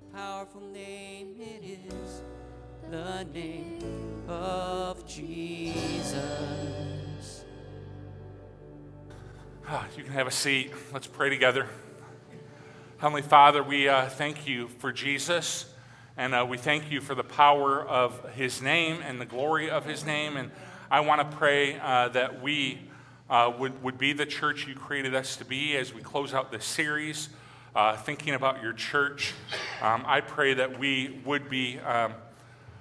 a powerful name it is, the name of Jesus. Ah, you can have a seat. Let's pray together. Heavenly Father, we uh, thank you for Jesus, and uh, we thank you for the power of his name and the glory of his name. And I want to pray uh, that we uh, would, would be the church you created us to be as we close out this series, uh, thinking about your church. Um, I pray that we would be, um,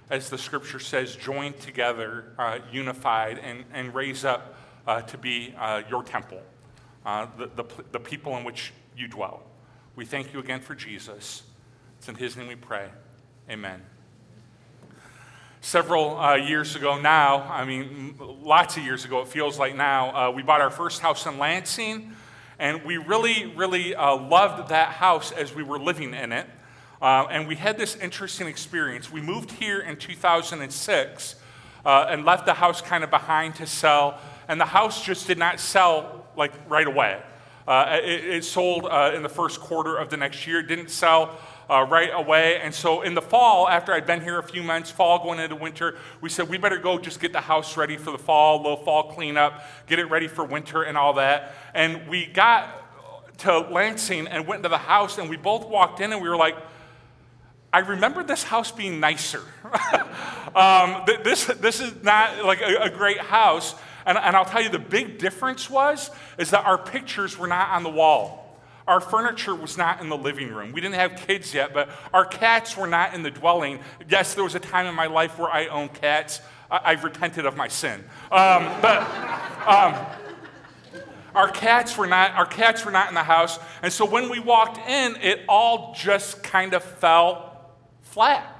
as the scripture says, joined together, uh, unified, and, and raise up to be your temple uh, the, the, the people in which you dwell. We thank you again for Jesus. It's in his name we pray. Amen. Several uh, years ago now, I mean, lots of years ago, it feels like now, uh, we bought our first house in Lansing, and we really, really uh, loved that house as we were living in it. Uh, and we had this interesting experience. We moved here in 2006 uh, and left the house kind of behind to sell, and the house just did not sell like right away. Uh, it, it, sold uh, in the first quarter of the next year. It didn't sell uh, right away. And so in the fall, after I'd been here a few months, fall going into winter, we said we better go just get the house ready for the fall, little fall cleanup, get it ready for winter and all that. And we got to Lansing and went into the house, and we both walked in and we were like, I remember this house being nicer. um, this, this is not like a, a great house. And, and I'll tell you the big difference was is that our pictures were not on the wall. Our furniture was not in the living room. We didn't have kids yet, but our cats were not in the dwelling. Yes, there was a time in my life where I owned cats. I, have repented of my sin. Um, but um, our cats were not our cats were not in the house, and so when we walked in, it all just kind of fell flat.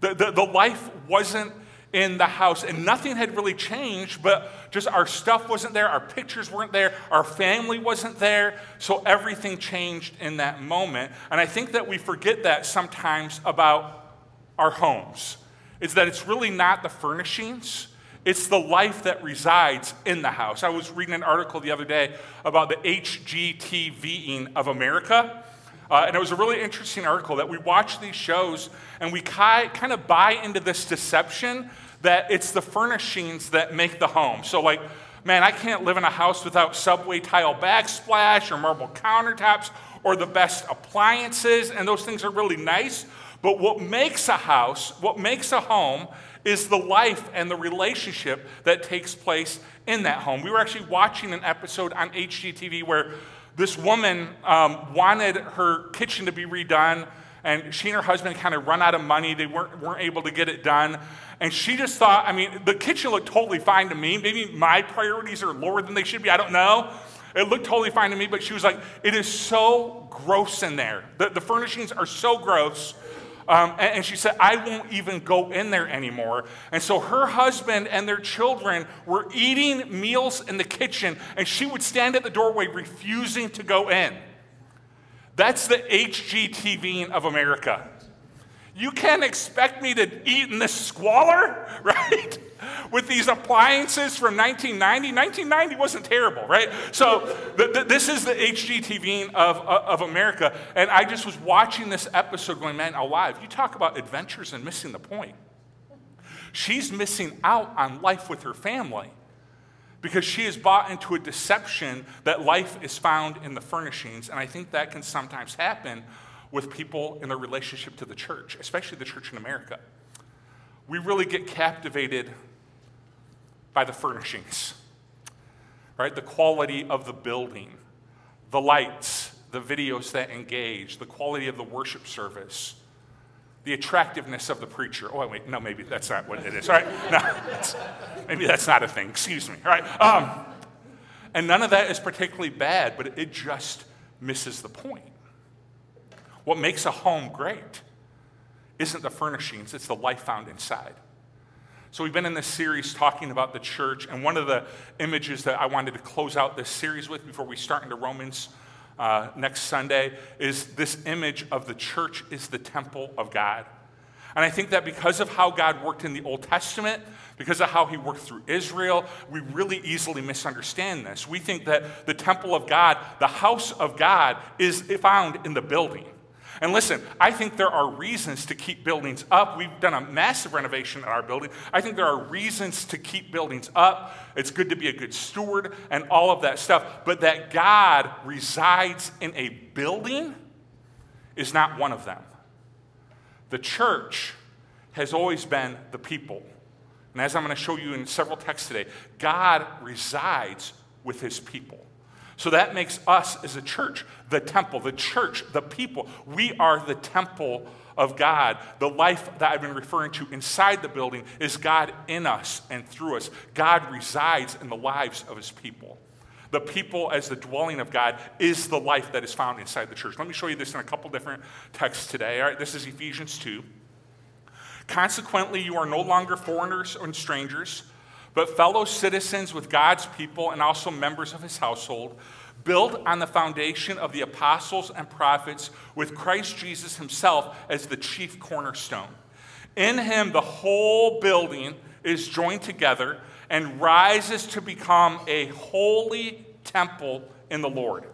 The, the, the life wasn't in the house, and nothing had really changed, but just our stuff wasn't there, our pictures weren't there, our family wasn't there, so everything changed in that moment. And I think that we forget that sometimes about our homes, is that it's really not the furnishings. It's the life that resides in the house. I was reading an article the other day about the HGTVing of America. Uh, and it was a really interesting article that we watch these shows and we kind of buy into this deception that it's the furnishings that make the home. So, like, man, I can't live in a house without subway tile backsplash or marble countertops or the best appliances, and those things are really nice. But what makes a house, what makes a home, is the life and the relationship that takes place in that home. We were actually watching an episode on HGTV where this woman um, wanted her kitchen to be redone, and she and her husband kind of run out of money. They weren't, weren't able to get it done. And she just thought, I mean, the kitchen looked totally fine to me. Maybe my priorities are lower than they should be. I don't know. It looked totally fine to me, but she was like, it is so gross in there. The, the furnishings are so gross. Um, and, and, she said, I won't even go in there anymore. And so her husband and their children were eating meals in the kitchen, and she would stand at the doorway refusing to go in. That's the HGTV of America. You can't expect me to eat in this squalor, right? With these appliances from 1990. 1990 wasn't terrible, right? So this is the HGTV of, uh, of America. And I just was watching this episode going, man, oh, alive. You talk about adventures and missing the point. She's missing out on life with her family because she is bought into a deception that life is found in the furnishings. And I think that can sometimes happen with people in their relationship to the church, especially the church in America. We really get captivated by the furnishings, right? The quality of the building, the lights, the videos that engage, the quality of the worship service, the attractiveness of the preacher. Oh, wait, no, maybe that's not what it is. All right, no, that's, maybe that's not a thing. Excuse me. All right, um, and none of that is particularly bad, but it just misses the point. What makes a home great isn't the furnishings, it's the life found inside. So, we've been in this series talking about the church, and one of the images that I wanted to close out this series with before we start into Romans uh, next Sunday is this image of the church is the temple of God. And I think that because of how God worked in the Old Testament, because of how he worked through Israel, we really easily misunderstand this. We think that the temple of God, the house of God, is found in the building. And listen, I think there are reasons to keep buildings up. We've done a massive renovation in our building. I think there are reasons to keep buildings up. It's good to be a good steward and all of that stuff. But that God resides in a building is not one of them. The church has always been the people. And as I'm going to show you in several texts today, God resides with his people. So that makes us as a church the temple, the church, the people. We are the temple of God. The life that I've been referring to inside the building is God in us and through us. God resides in the lives of his people. The people, as the dwelling of God, is the life that is found inside the church. Let me show you this in a couple different texts today. All right, this is Ephesians 2. Consequently, you are no longer foreigners and strangers but fellow citizens with God's people and also members of his household, built on the foundation of the apostles and prophets, with Christ Jesus himself as the chief cornerstone. In him, the whole building is joined together and rises to become a holy temple in the Lord.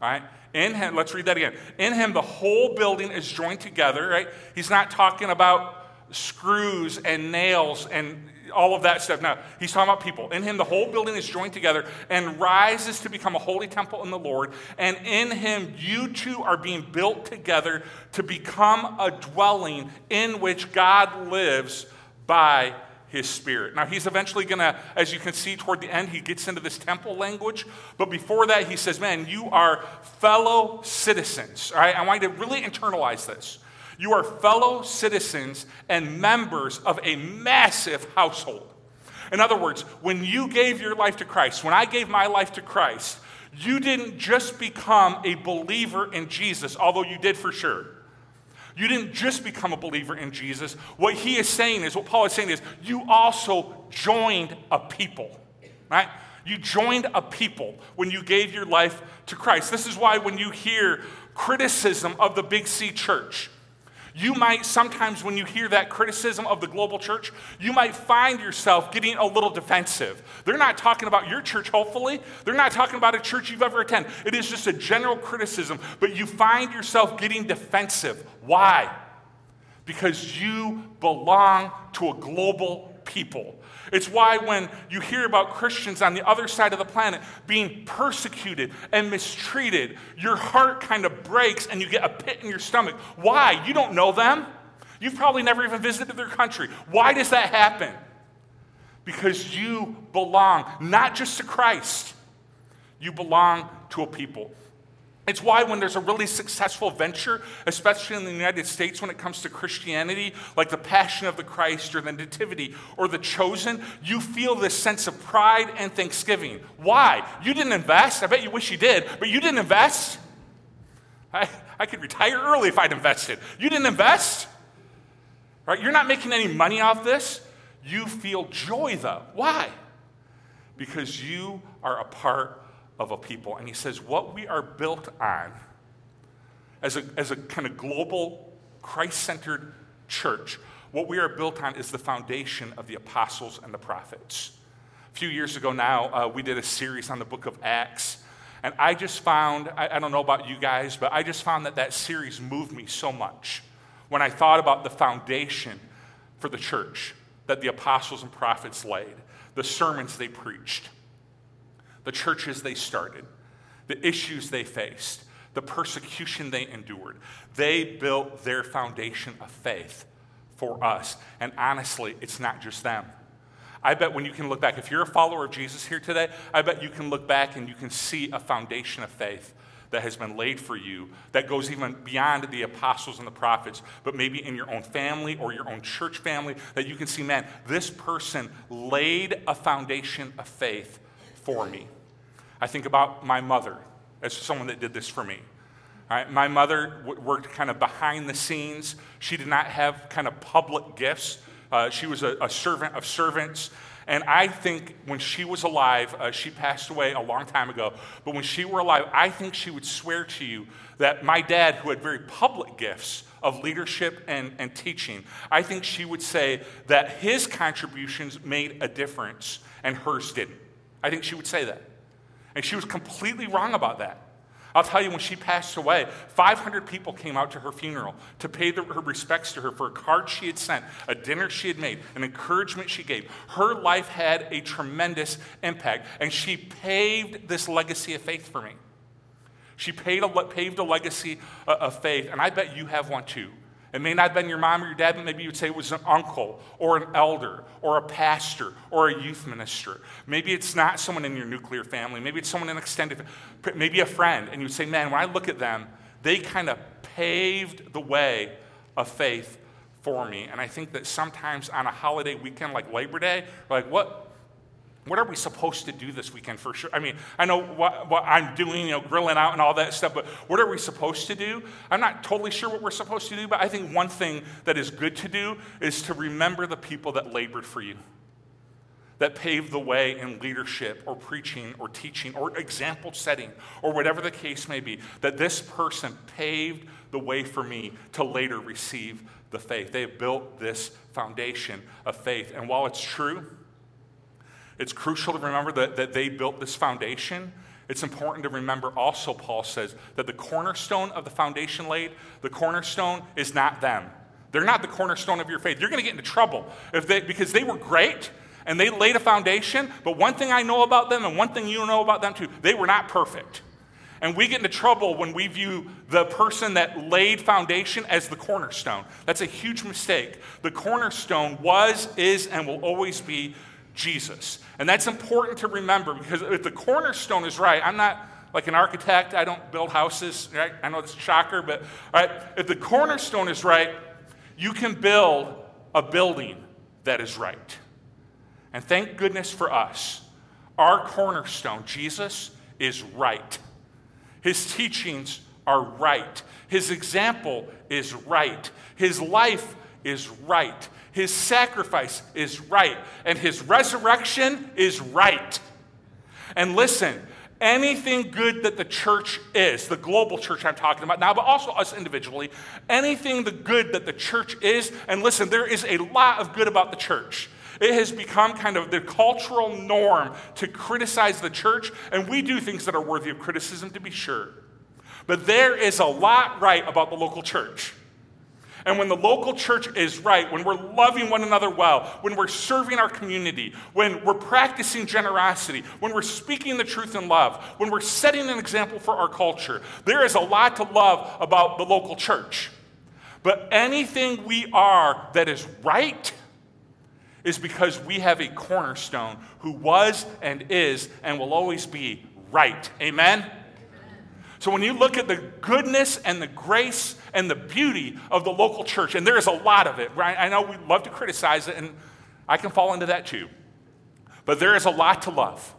All right? In him, let's read that again. In him, the whole building is joined together, right? He's not talking about screws and nails and all of that stuff. Now, he's talking about people. In him, the whole building is joined together and rises to become a holy temple in the Lord. And in him, you too are being built together to become a dwelling in which God lives by his spirit. Now, he's eventually going to, as you can see toward the end, he gets into this temple language. But before that, he says, Man, you are fellow citizens. All right, I want you to really internalize this. You are fellow citizens and members of a massive household. In other words, when you gave your life to Christ, when I gave my life to Christ, you didn't just become a believer in Jesus, although you did for sure. You didn't just become a believer in Jesus. What he is saying is, what Paul is saying is, you also joined a people, right? You joined a people when you gave your life to Christ. This is why when you hear criticism of the Big C church, you might sometimes, when you hear that criticism of the global church, you might find yourself getting a little defensive. They're not talking about your church, hopefully. They're not talking about a church you've ever attended. It is just a general criticism, but you find yourself getting defensive. Why? Because you belong to a global people. It's why when you hear about Christians on the other side of the planet being persecuted and mistreated, your heart kind of breaks and you get a pit in your stomach. Why? You don't know them. You've probably never even visited their country. Why does that happen? Because you belong not just to Christ, you belong to a people. It's why, when there's a really successful venture, especially in the United States when it comes to Christianity, like the Passion of the Christ or the Nativity or the Chosen, you feel this sense of pride and thanksgiving. Why? You didn't invest. I bet you wish you did, but you didn't invest. I, I could retire early if I'd invested. You didn't invest. Right? You're not making any money off this. You feel joy, though. Why? Because you are a part of a people. And he says, what we are built on as a, as a kind of global, Christ centered church, what we are built on is the foundation of the apostles and the prophets. A few years ago now, uh, we did a series on the book of Acts. And I just found, I, I don't know about you guys, but I just found that that series moved me so much when I thought about the foundation for the church that the apostles and prophets laid, the sermons they preached, the churches they started, the issues they faced, the persecution they endured. They built their foundation of faith for us. And honestly, it's not just them. I bet when you can look back, if you're a follower of Jesus here today, I bet you can look back and you can see a foundation of faith that has been laid for you that goes even beyond the apostles and the prophets, but maybe in your own family or your own church family, that you can see, man, this person laid a foundation of faith for me. I think about my mother as someone that did this for me. Right? My mother w- worked kind of behind the scenes. She did not have kind of public gifts. Uh, she was a, a, servant of servants. And I think when she was alive, uh, she passed away a long time ago, but when she were alive, I think she would swear to you that my dad, who had very public gifts of leadership and, and teaching, I think she would say that his contributions made a difference and hers didn't. I think she would say that. And she was completely wrong about that. I'll tell you, when she passed away, 500 people came out to her funeral to pay the, her respects to her for a card she had sent, a dinner she had made, an encouragement she gave. Her life had a tremendous impact, and she paved this legacy of faith for me. She a, paved a legacy uh, of faith, and I bet you have one too. It may not have been your mom or your dad, but maybe you would say it was an uncle or an elder or a pastor or a youth minister. Maybe it's not someone in your nuclear family. Maybe it's someone in extended, maybe a friend. And you'd say, man, when I look at them, they kind of paved the way of faith for me. And I think that sometimes on a holiday weekend like Labor Day, like, what, what are we supposed to do this weekend for sure? I mean, I know what, what, I'm doing, you know, grilling out and all that stuff, but what are we supposed to do? I'm not totally sure what we're supposed to do, but I think one thing that is good to do is to remember the people that labored for you, that paved the way in leadership or preaching or teaching or example setting or whatever the case may be, that this person paved the way for me to later receive the faith. They have built this foundation of faith. And while it's true, it's crucial to remember that, that they built this foundation. It's important to remember also, Paul says, that the cornerstone of the foundation laid, the cornerstone is not them. They're not the cornerstone of your faith. You're going to get into trouble if they, because they were great and they laid a foundation, but one thing I know about them and one thing you know about them too, they were not perfect. And we get into trouble when we view the person that laid foundation as the cornerstone. That's a huge mistake. The cornerstone was, is, and will always be Jesus. And that's important to remember because if the cornerstone is right, I'm not like an architect, I don't build houses, right? I know it's a shocker, but right, if the cornerstone is right, you can build a building that is right. And thank goodness for us. Our cornerstone, Jesus, is right. His teachings are right. His example is right. His life is right. His sacrifice is right, and his resurrection is right. And listen, anything good that the church is, the global church I'm talking about now, but also us individually, anything the good that the church is, and listen, there is a lot of good about the church. It has become kind of the cultural norm to criticize the church, and we do things that are worthy of criticism, to be sure. But there is a lot right about the local church. And when the local church is right, when we're loving one another well, when we're serving our community, when we're practicing generosity, when we're speaking the truth in love, when we're setting an example for our culture, there is a lot to love about the local church. But anything we are that is right is because we have a cornerstone who was and is and will always be right. Amen? So when you look at the goodness and the grace and the beauty of the local church, and there is a lot of it, right? I know we love to criticize it, and I can fall into that too. But there is a lot to love.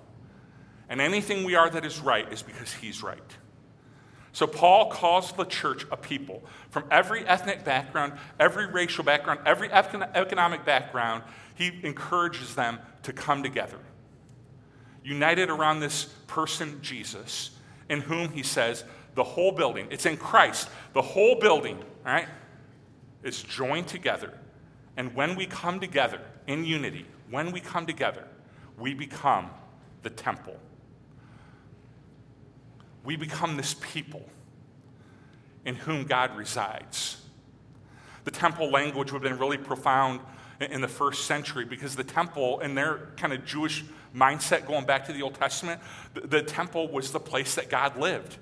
And anything we are that is right is because he's right. So Paul calls the church a people from every ethnic background, every racial background, every economic background. He encourages them to come together, united around this person, Jesus in whom he says the whole building, it's in Christ, the whole building, all right, is joined together. And when we come together in unity, when we come together, we become the temple. We become this people in whom God resides. The temple language would have been really profound in the first century because the temple, in their kind of Jewish mindset going back to the Old Testament, the, temple was the place that God lived.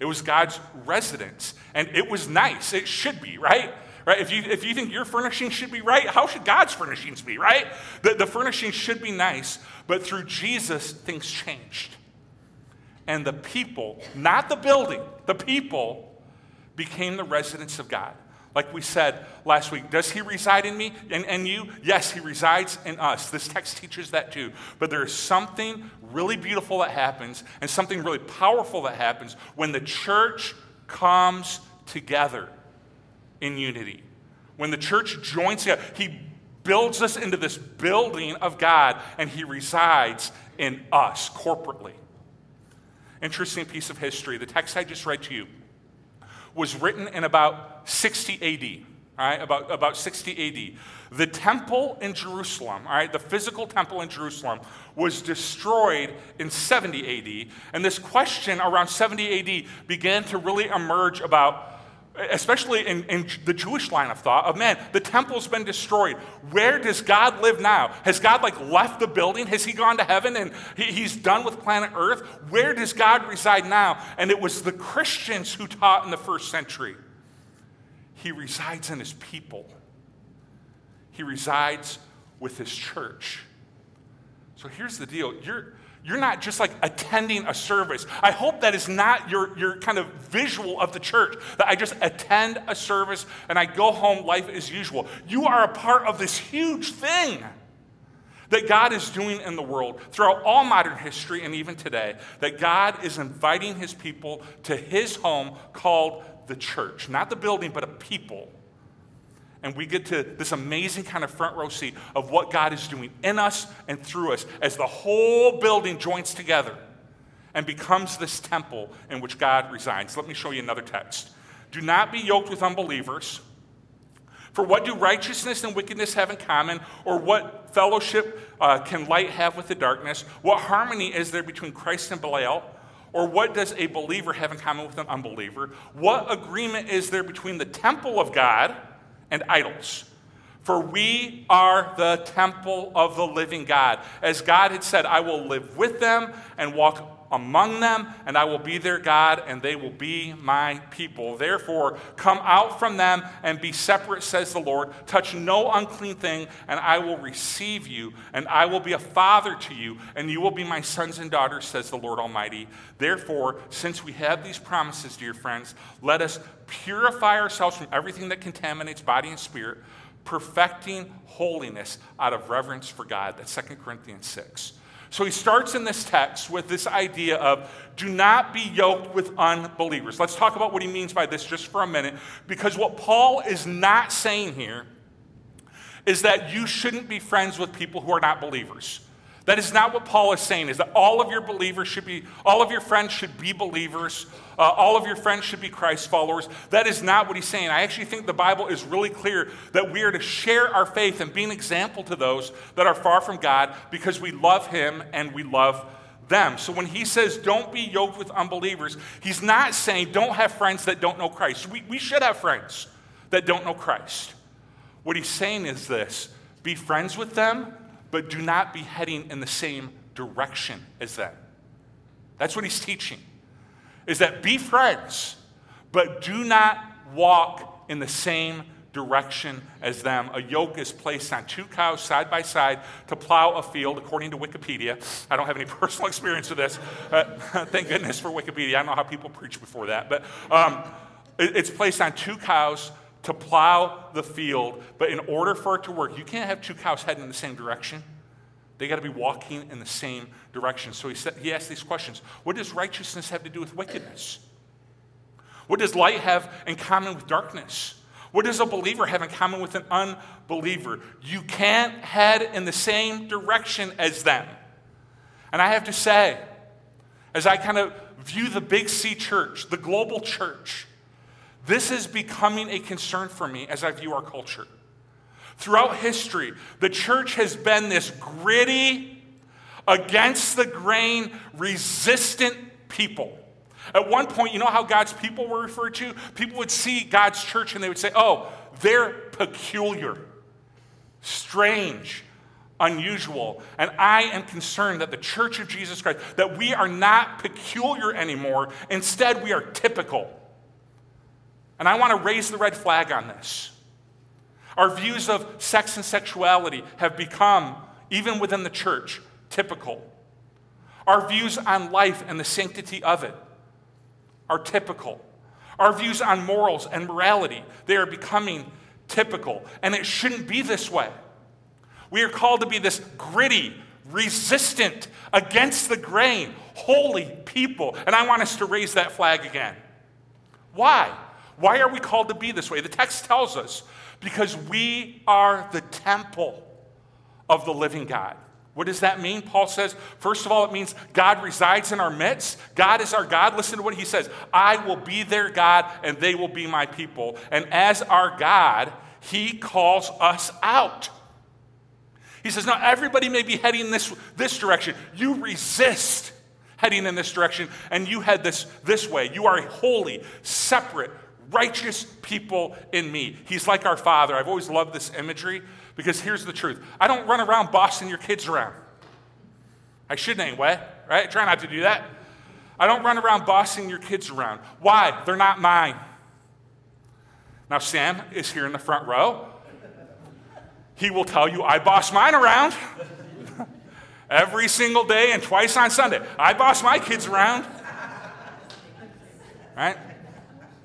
It was God's residence. And it was nice. It should be, right? Right? If you, if you think your furnishings should be right, how should God's furnishings be, right? The, the furnishings should be nice, but through Jesus, things changed. And the people, not the building, the people became the residence of God. Like we said last week, does he reside in me and, and you? Yes, he resides in us. This text teaches that too. But there is something really beautiful that happens and something really powerful that happens when the church comes together in unity. When the church joins together, he builds us into this building of God and he resides in us corporately. Interesting piece of history. The text I just read to you was written in about 60 AD. all right, about, about 60 AD. The temple in Jerusalem, all right, the physical temple in Jerusalem, was destroyed in 70 AD. And this question around 70 AD began to really emerge about especially in, in, the Jewish line of thought, of man, the temple's been destroyed. Where does God live now? Has God like left the building? Has he gone to heaven and he, he's done with planet Earth? Where does God reside now? And it was the Christians who taught in the first century. He resides in his people. He resides with his church. So here's the deal. You're, you're not just like attending a service. I hope that is not your, your kind of visual of the church, that I just attend a service and I go home, life as usual. You are a part of this huge thing that God is doing in the world throughout all modern history and even today, that God is inviting his people to his home called the church. Not the building, but a people and we get to this amazing kind of front row seat of what God is doing in us and through us as the whole building joins together and becomes this temple in which God resides. Let me show you another text. Do not be yoked with unbelievers. For what do righteousness and wickedness have in common? Or what fellowship uh, can light have with the darkness? What harmony is there between Christ and Belial? Or what does a believer have in common with an unbeliever? What agreement is there between the temple of God? And idols. For we are the temple of the living God. As God had said, I will live with them and walk among them, and I will be their God, and they will be my people. Therefore, come out from them and be separate, says the Lord. Touch no unclean thing, and I will receive you, and I will be a father to you, and you will be my sons and daughters, says the Lord Almighty. Therefore, since we have these promises, dear friends, let us purify ourselves from everything that contaminates body and spirit, perfecting holiness out of reverence for God. That's 2 Corinthians 6. So he starts in this text with this idea of do not be yoked with unbelievers. Let's talk about what he means by this just for a minute, because what Paul is not saying here is that you shouldn't be friends with people who are not believers. That is not what Paul is saying, is that all of your believers should be, all of your friends should be believers, uh, all of your friends should be Christ followers. That is not what he's saying. I actually think the Bible is really clear that we are to share our faith and be an example to those that are far from God because we love him and we love them. So when he says don't be yoked with unbelievers, he's not saying don't have friends that don't know Christ. We, we should have friends that don't know Christ. What he's saying is this be friends with them but do not be heading in the same direction as them. That's what he's teaching. Is that be friends, but do not walk in the same direction as them. A yoke is placed on two cows side by side to plow a field, according to Wikipedia. I don't have any personal experience with this. Uh, thank goodness for Wikipedia. I don't know how people preach before that. But um, it, it's placed on two cows to plow the field, but in order for it to work, you can't have two cows heading in the same direction. They got to be walking in the same direction. So he, said, he asked these questions What does righteousness have to do with wickedness? What does light have in common with darkness? What does a believer have in common with an unbeliever? You can't head in the same direction as them. And I have to say, as I kind of view the Big C church, the global church, this is becoming a concern for me as I view our culture. Throughout history, the church has been this gritty, against the grain, resistant people. At one point, you know how God's people were referred to? People would see God's church and they would say, oh, they're peculiar, strange, unusual. And I am concerned that the church of Jesus Christ, that we are not peculiar anymore. Instead, we are typical. And I want to raise the red flag on this. Our views of sex and sexuality have become, even within the church, typical. Our views on life and the sanctity of it are typical. Our views on morals and morality, they are becoming typical. And it shouldn't be this way. We are called to be this gritty, resistant, against the grain, holy people. And I want us to raise that flag again. Why? Why are we called to be this way? The text tells us because we are the temple of the living God. What does that mean? Paul says, first of all, it means God resides in our midst. God is our God. Listen to what he says I will be their God, and they will be my people. And as our God, He calls us out. He says, Now everybody may be heading this, this direction. You resist heading in this direction, and you head this, this way. You are a holy, separate, righteous people in me. He's like our Father. I've always loved this imagery because here's the truth I don't run around bossing your kids around. I shouldn't anyway, right? Try not to do that. I don't run around bossing your kids around. Why? They're not mine. Now, Sam is here in the front row. He will tell you, I boss mine around every single day and twice on Sunday. I boss my kids around. Right?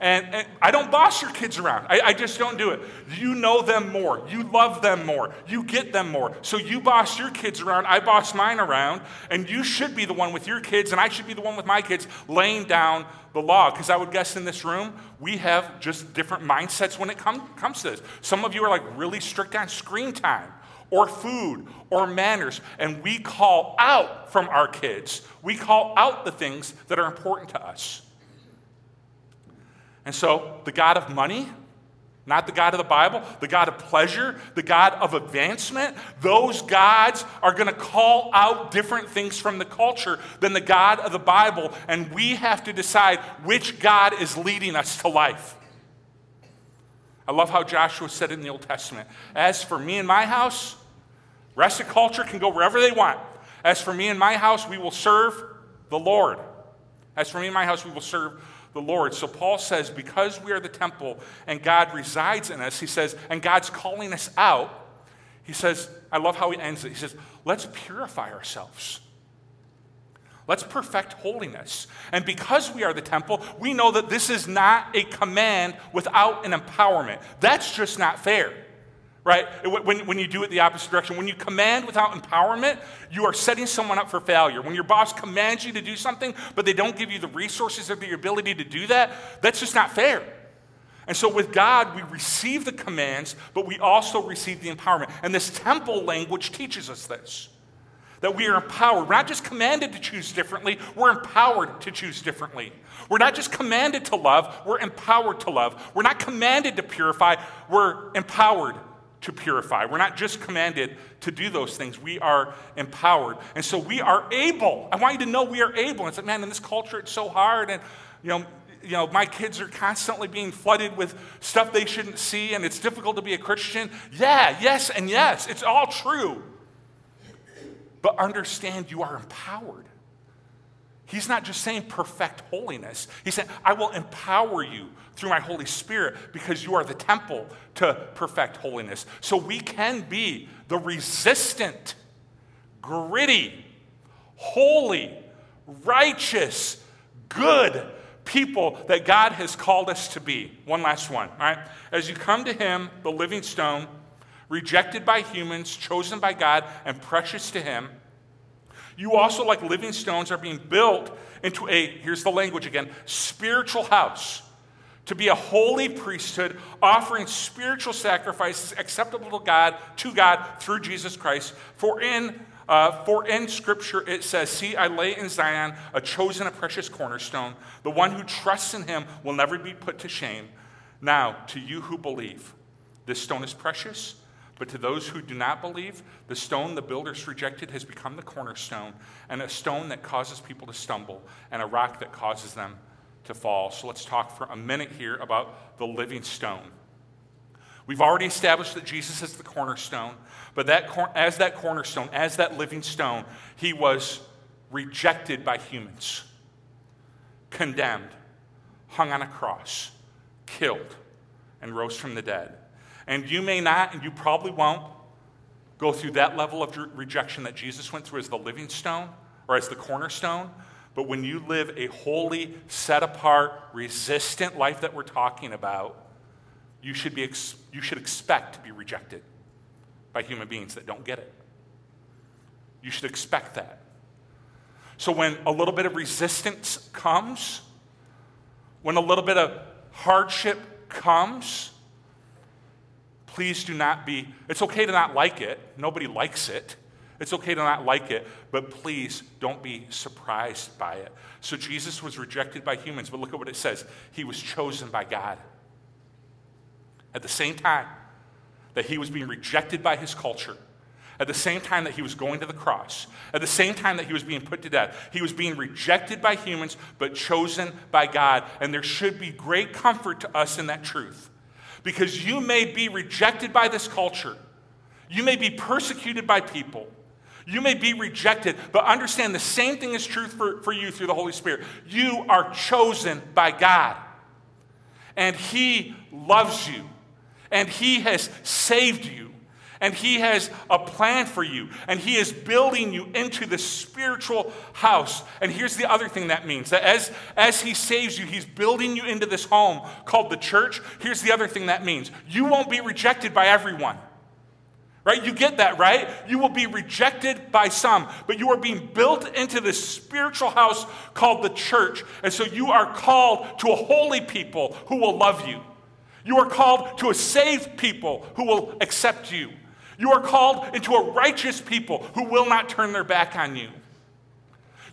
And, and, I don't boss your kids around. I, I, just don't do it. You know them more. You love them more. You get them more. So you boss your kids around. I boss mine around. And you should be the one with your kids, and I should be the one with my kids laying down the law. Because I would guess in this room, we have just different mindsets when it come, comes to this. Some of you are like really strict on screen time or food or manners. And we call out from our kids, we call out the things that are important to us. And so, the God of money, not the God of the Bible, the God of pleasure, the God of advancement, those gods are going to call out different things from the culture than the God of the Bible. And we have to decide which God is leading us to life. I love how Joshua said in the Old Testament As for me and my house, rest of culture can go wherever they want. As for me and my house, we will serve the Lord. As for me and my house, we will serve the Lord. So Paul says, because we are the temple and God resides in us, he says, and God's calling us out, he says, I love how he ends it. He says, let's purify ourselves. Let's perfect holiness. And because we are the temple, we know that this is not a command without an empowerment. That's just not fair right? When, when you do it the opposite direction. When you command without empowerment, you are setting someone up for failure. When your boss commands you to do something, but they don't give you the resources or the ability to do that, that's just not fair. And so with God, we receive the commands, but we also receive the empowerment. And this temple language teaches us this that we are empowered. We're not just commanded to choose differently, we're empowered to choose differently. We're not just commanded to love, we're empowered to love. We're not commanded to purify, we're empowered to purify. We're not just commanded to do those things, we are empowered. And so we are able. I want you to know we are able. it's like, man, in this culture, it's so hard. And, you know, you know, my kids are constantly being flooded with stuff they shouldn't see, and it's difficult to be a Christian. Yeah, yes, and yes. It's all true. But understand you are empowered. He's not just saying perfect holiness. He said, I will empower you through my Holy Spirit because you are the temple to perfect holiness. So we can be the resistant, gritty, holy, righteous, good people that God has called us to be. One last one, all right? As you come to Him, the living stone, rejected by humans, chosen by God, and precious to Him, you also, like living stones, are being built into a, here's the language again, spiritual house to be a holy priesthood, offering spiritual sacrifices acceptable to God, to God through Jesus Christ. For in uh, for in Scripture it says, "See, I lay in Zion a chosen, a precious cornerstone. The one who trusts in Him will never be put to shame." Now, to you who believe, this stone is precious. But to those who do not believe, the stone the builders rejected has become the cornerstone, and a stone that causes people to stumble, and a rock that causes them to fall. So let's talk for a minute here about the living stone. We've already established that Jesus is the cornerstone, but that cor- as that cornerstone, as that living stone, he was rejected by humans, condemned, hung on a cross, killed, and rose from the dead. And you may not, and you probably won't, go through that level of rejection that Jesus went through as the living stone or as the cornerstone. But when you live a holy, set apart, resistant life that we're talking about, you should, be ex- you should expect to be rejected by human beings that don't get it. You should expect that. So when a little bit of resistance comes, when a little bit of hardship comes, please do not be, it's okay to not like it. Nobody likes it. It's okay to not like it, but please don't be surprised by it. So Jesus was rejected by humans, but look at what it says He was chosen by God. At the same time, that he was being rejected by his culture. At the same time that he was going to the cross, at the same time that he was being put to death, he was being rejected by humans but chosen by God. And there should be great comfort to us in that truth. Because you may be rejected by this culture, you may be persecuted by people, you may be rejected, but understand the same thing is true for, for you through the Holy Spirit. You are chosen by God, and He loves you, and He has saved you and He has a plan for you, and He is building you into the spiritual house. And here's the other thing that means that as, as He saves you, He's building you into this home called the church. Here's the other thing that means you won't be rejected by everyone. Right? You get that, right? You will be rejected by some, but you are being built into this spiritual house called the church. And so you are called to a holy people who will love you. You are called to a saved people who will accept you. You are called into a righteous people who will not turn their back on you.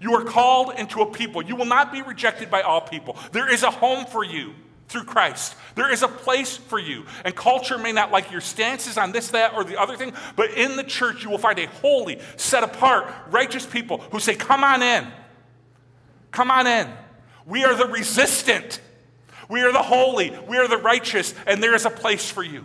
You are called into a people. You will not be rejected by all people. There is a home for you through Christ. There is a place for you. And culture may not like your stances on this, that, or the other thing, but in the church, you will find a holy, set apart, righteous people who say, Come on in. Come on in. We are the resistant. We are the holy. We are the righteous. And there is a place for you.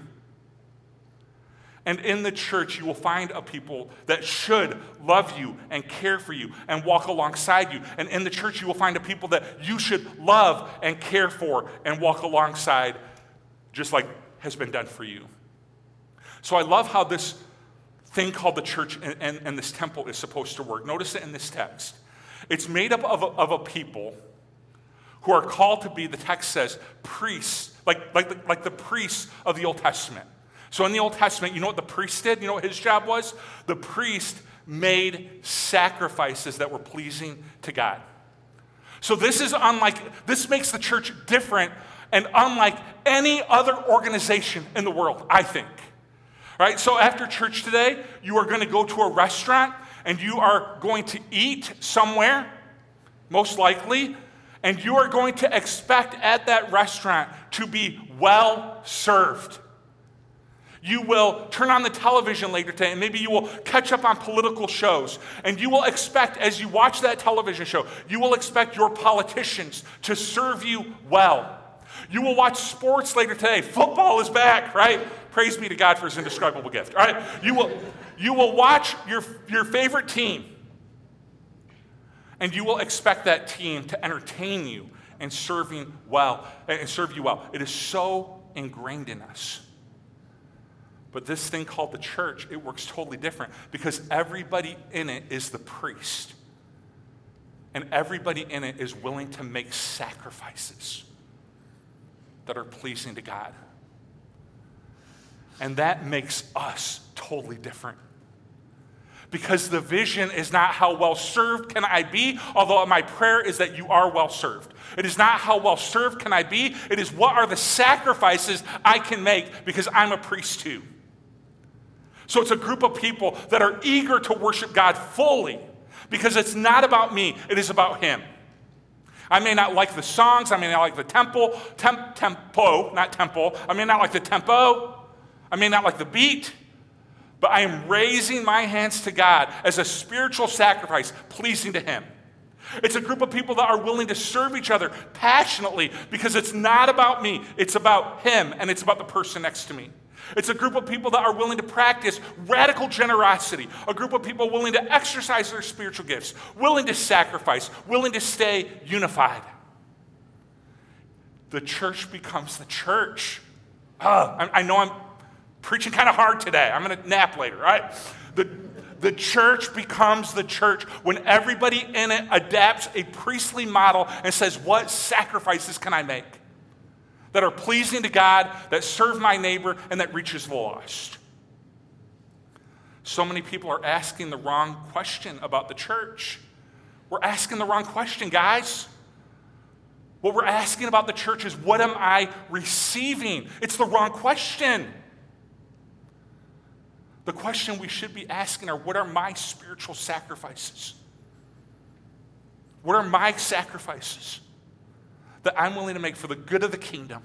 And in the church, you will find a people that should love you and care for you and walk alongside you. And in the church, you will find a people that you should love and care for and walk alongside, just like has been done for you. So I love how this thing called the church and, and, and this temple is supposed to work. Notice it in this text. It's made up of a, of a people who are called to be, the text says, priests, like, like, the, like the priests of the Old Testament. So in the Old Testament, you know what the priest did? You know what his job was? The priest made sacrifices that were pleasing to God. So this is unlike, this makes the church different and unlike any other organization in the world, I think. Right? So after church today, you are going to go to a restaurant and you are going to eat somewhere, most likely, and you are going to expect at that restaurant to be well served. You will turn on the television later today, and maybe you will catch up on political shows. And you will expect, as you watch that television show, you will expect your politicians to serve you well. You will watch sports later today. Football is back, right? Praise be to God for his indescribable gift. All right? You will, you will watch your, your favorite team, and you will expect that team to entertain you and serving well and serve you well. It is so ingrained in us. But this thing called the church, it works totally different because everybody in it is the priest. And everybody in it is willing to make sacrifices that are pleasing to God. And that makes us totally different. Because the vision is not how well served can I be, although my prayer is that you are well served. It is not how well served can I be, it is what are the sacrifices I can make because I'm a priest too. So it's a group of people that are eager to worship God fully because it's not about me, it is about Him. I may not like the songs, I may not like the temple, temp, tempo, not temple. I may not like the tempo, I may not like the beat, but I am raising my hands to God as a spiritual sacrifice, pleasing to Him. It's a group of people that are willing to serve each other passionately because it's not about me, it's about Him and it's about the person next to me. It's a group of people that are willing to practice radical generosity, a group of people willing to exercise their spiritual gifts, willing to sacrifice, willing to stay unified. The church becomes the church. Uh, I, I know I'm preaching kind of hard today. I'm going to nap later, right? The, the church becomes the church when everybody in it adapts a priestly model and says, What sacrifices can I make? That are pleasing to God, that serve my neighbor, and that reaches the lost. So many people are asking the wrong question about the church. We're asking the wrong question, guys. What we're asking about the church is what am I receiving? It's the wrong question. The question we should be asking are what are my spiritual sacrifices? What are my sacrifices? That I'm willing to make for the good of the kingdom,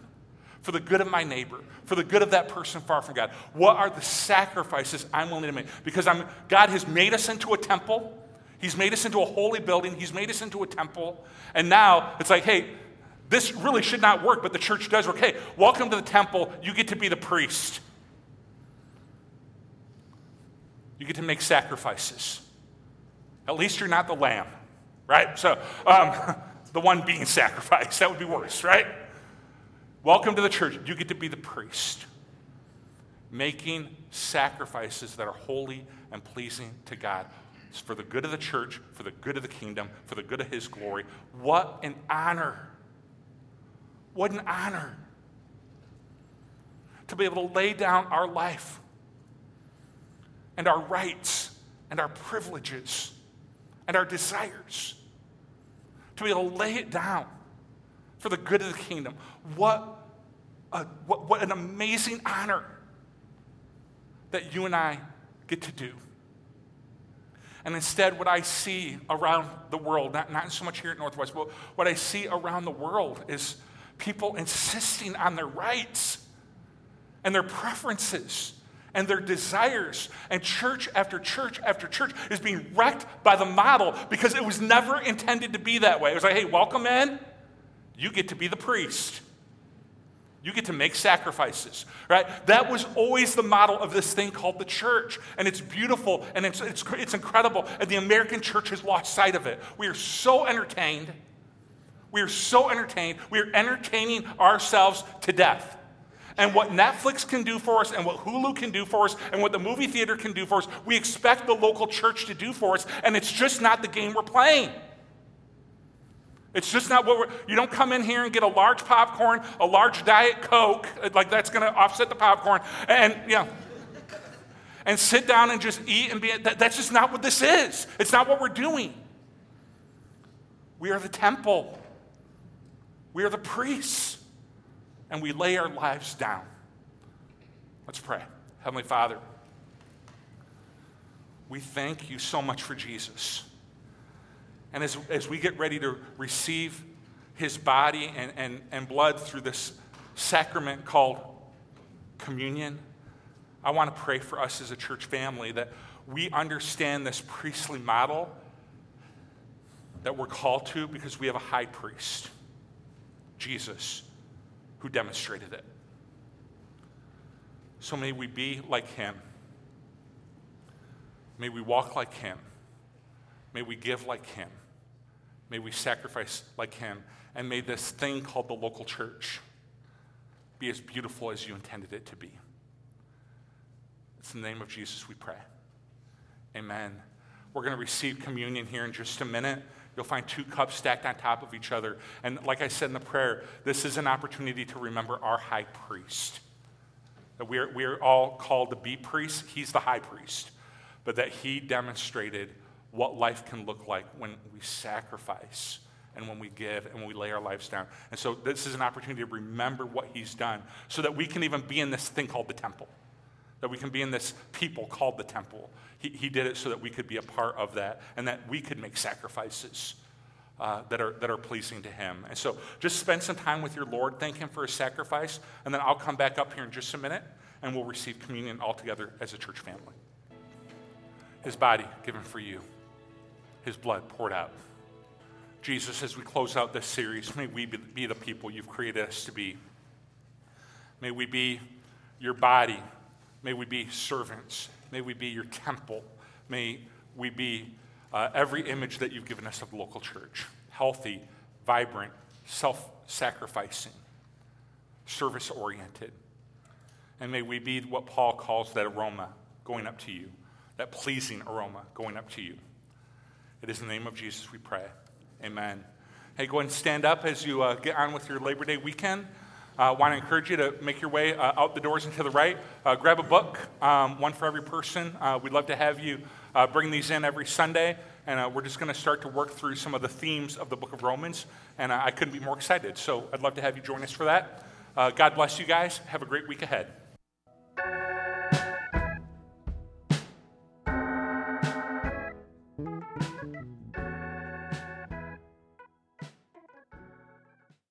for the good of my neighbor, for the good of that person far from God? What are the sacrifices I'm willing to make? Because I'm, God has made us into a temple. He's made us into a holy building. He's made us into a temple. And now it's like, hey, this really should not work, but the church does work. Hey, welcome to the temple. You get to be the priest. You get to make sacrifices. At least you're not the lamb, right? So, um, the one being sacrificed. That would be worse, right? Welcome to the church. You get to be the priest, making sacrifices that are holy and pleasing to God. It's for the good of the church, for the good of the kingdom, for the good of His glory. What an honor! What an honor to be able to lay down our life and our rights and our privileges and our desires to be able to lay it down for the good of the kingdom. What, a, what, what an amazing honor that you and I get to do. And instead, what I see around the world, not, not so much here at Northwest, but what I see around the world is people insisting on their rights and their preferences and their desires. And church after church after church is being wrecked by the model because it was never intended to be that way. It was like, hey, welcome in. You get to be the priest. You get to make sacrifices, right? That was always the model of this thing called the church. And it's beautiful and it's, it's, it's incredible. And the American church has lost sight of it. We are so entertained. We are so entertained. We are entertaining ourselves to death and what Netflix can do for us, and what Hulu can do for us, and what the movie theater can do for us, we expect the local church to do for us, and it's just not the game we're playing. It's just not what we're, you don't come in here and get a large popcorn, a large Diet Coke, like that's going to offset the popcorn, and, you know, and sit down and just eat and be, that, that's just not what this is. It's not what we're doing. We are the temple, we are the priests and we lay our lives down. Let's pray. Heavenly Father, we thank you so much for Jesus. And as, as we get ready to receive his body and, and, and blood through this sacrament called communion, I want to pray for us as a church family that we understand this priestly model that we're called to because we have a high priest, Jesus who demonstrated it. So may we be like him. May we walk like him. May we give like him. May we sacrifice like him. And may this thing called the local church be as beautiful as you intended it to be. It's in the name of Jesus we pray. Amen. We're going to receive communion here in just a minute. You'll find two cups stacked on top of each other. And like I said in the prayer, this is an opportunity to remember our high priest. That we're, we're all called to be priests. He's the high priest. But that he demonstrated what life can look like when we sacrifice and when we give and when we lay our lives down. And so this is an opportunity to remember what he's done so that we can even be in this thing called the temple, that we can be in this people called the temple. He, he did it so that we could be a part of that and that we could make sacrifices uh, that, are, that are pleasing to Him. And so just spend some time with your Lord. Thank Him for His sacrifice. And then I'll come back up here in just a minute and we'll receive communion all together as a church family. His body given for you, His blood poured out. Jesus, as we close out this series, may we be the people you've created us to be. May we be your body. May we be servants. May we be your temple. May we be uh, every image that you've given us of the local church healthy, vibrant, self sacrificing, service oriented. And may we be what Paul calls that aroma going up to you, that pleasing aroma going up to you. It is in the name of Jesus we pray. Amen. Hey, go and stand up as you uh, get on with your Labor Day weekend. I uh, want to encourage you to make your way uh, out the doors and to the right. Uh, grab a book, um, one for every person. We'd love to have you bring these in every Sunday. And we're just going to start to work through some of the themes of the book of Romans. And I couldn't be more excited. So I'd love to have you join us for that. God bless you guys. Have a great week ahead.